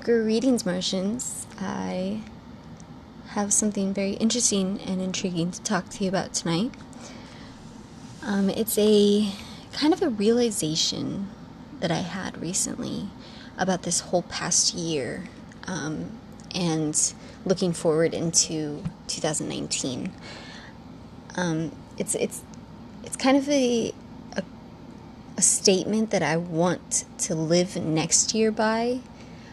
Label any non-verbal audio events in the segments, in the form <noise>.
Greetings, Martians. I have something very interesting and intriguing to talk to you about tonight. Um, it's a kind of a realization that I had recently about this whole past year um, and looking forward into 2019. Um, it's it's it's kind of a, a a statement that I want to live next year by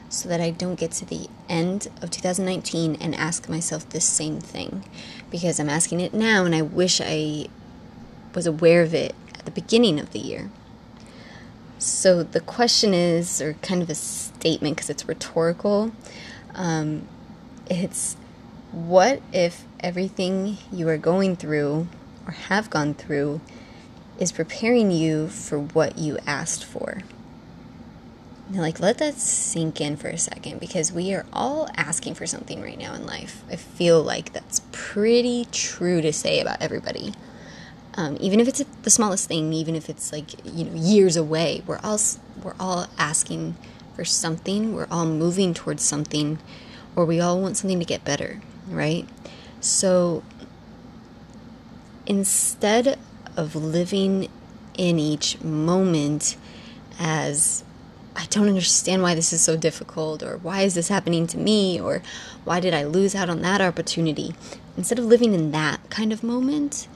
so that I don't get to the end of 2019 and ask myself the same thing. Because I'm asking it now and I wish I was aware of it at the beginning of the year. So the question is, or kind of a statement because it's rhetorical, um, it's what if everything you are going through or have gone through is preparing you for what you asked for? Now, like, let that sink in for a second because we are all asking for something right now in life. I feel like that's pretty true to say about everybody. Um, even if it's the smallest thing, even if it's like you know years away, we're all we're all asking something. We're all moving towards something, or we all want something to get better, right? So instead of living in each moment as I don't understand why this is so difficult, or why is this happening to me, or why did I lose out on that opportunity? Instead of living in that kind of moment,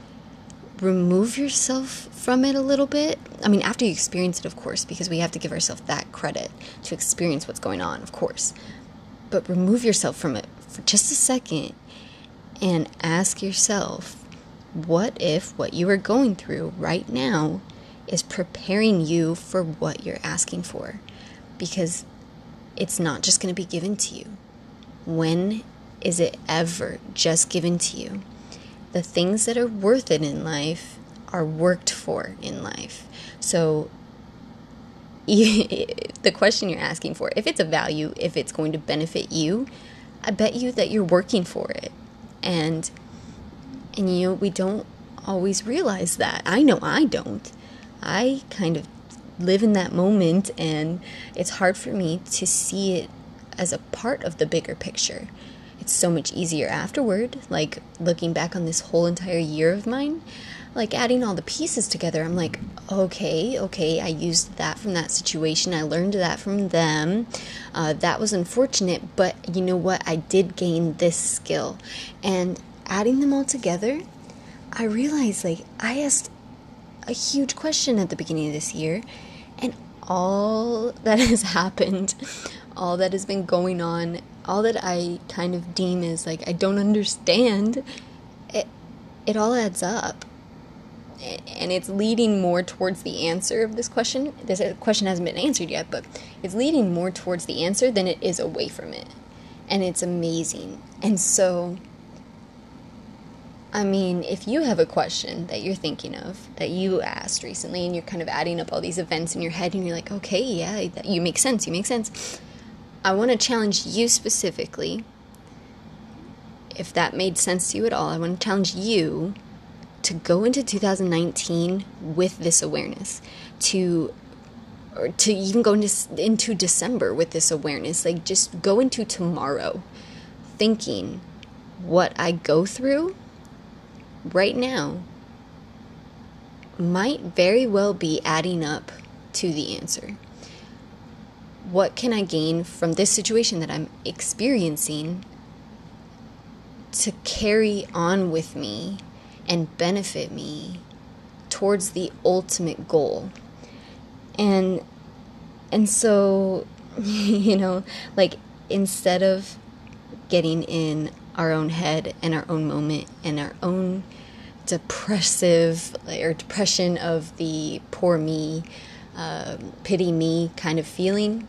remove yourself from it a little bit. I mean, after you experience it, of course, because we have to give ourselves that credit to experience what's going on, of course. But remove yourself from it for just a second and ask yourself what if what you are going through right now is preparing you for what you're asking for? Because it's not just going to be given to you. When is it ever just given to you? The things that are worth it in life are worked for in life. So, <laughs> the question you're asking for, if it's a value, if it's going to benefit you, I bet you that you're working for it. And and you know, we don't always realize that. I know I don't. I kind of live in that moment, and it's hard for me to see it as a part of the bigger picture. It's so much easier afterward, like looking back on this whole entire year of mine, like adding all the pieces together. I'm like, okay, okay, I used that from that situation. I learned that from them. Uh, that was unfortunate, but you know what? I did gain this skill. And adding them all together, I realized like I asked a huge question at the beginning of this year, and all <laughs> that has happened, all that has been going on, all that I kind of deem as like I don't understand, it it all adds up. And it's leading more towards the answer of this question. This uh, question hasn't been answered yet, but it's leading more towards the answer than it is away from it. And it's amazing. And so I mean, if you have a question that you're thinking of that you asked recently and you're kind of adding up all these events in your head and you're like, okay, yeah, you make sense, you make sense. I want to challenge you specifically. If that made sense to you at all, I want to challenge you to go into 2019 with this awareness, to or to even go into, into December with this awareness. Like just go into tomorrow thinking what I go through right now might very well be adding up to the answer. What can I gain from this situation that I'm experiencing to carry on with me and benefit me towards the ultimate goal? And and so <laughs> you know, like instead of getting in our own head and our own moment and our own depressive or depression of the poor me, uh, pity me kind of feeling,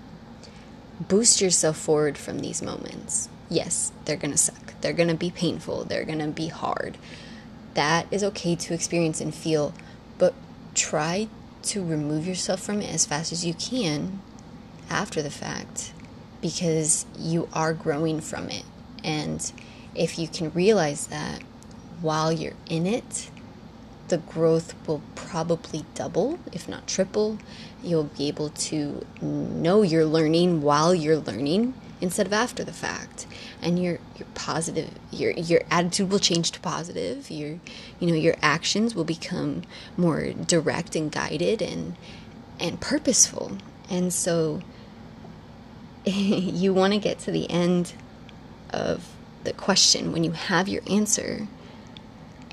boost yourself forward from these moments. Yes, they're to suck. They're to be painful. They're to be hard. That is okay to experience and feel, but try to remove yourself from it as fast as you can after the fact because you are growing from it. And if you can realize that, while you're in it, the growth will probably double, if not triple. You'll be able to know you're learning while you're learning instead of after the fact. And your your positive your your attitude will change to positive. Your you know, your actions will become more direct and guided and and purposeful. And so <laughs> you want to get to the end of the question when you have your answer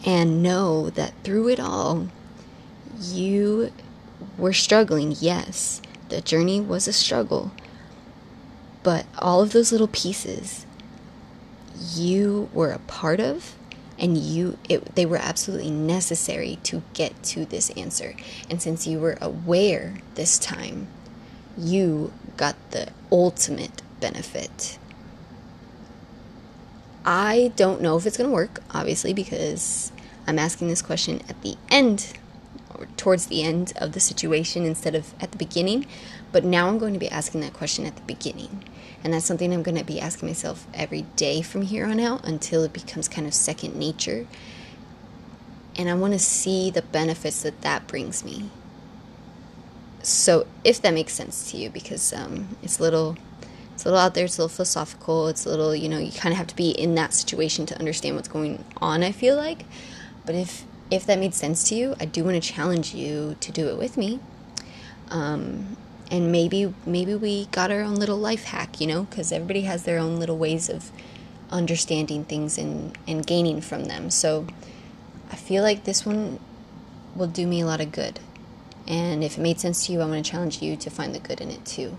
and know that through it all, you were struggling. Yes, the journey was a struggle, but all of those little pieces you were a part of and you it, they were absolutely necessary to get to this answer and since you were aware this time you got the ultimate benefit I don't know if it's going to work, obviously, because I'm asking this question at the end or towards the end of the situation instead of at the beginning. But now I'm going to be asking that question at the beginning. And that's something I'm going to be asking myself every day from here on out until it becomes kind of second nature. And I want to see the benefits that that brings me. So, if that makes sense to you, because um, it's a little it's a little out there, it's a little philosophical, it's a little, you know, you kind of have to be in that situation to understand what's going on, I feel like. But if if that made sense to you, I do want to challenge you to do it with me. Um, and maybe maybe we got our own little life hack, you know, because everybody has their own little ways of understanding things and and gaining from them. So I feel like this one will do me a lot of good. And if it made sense to you, I want to challenge you to find the good in it too.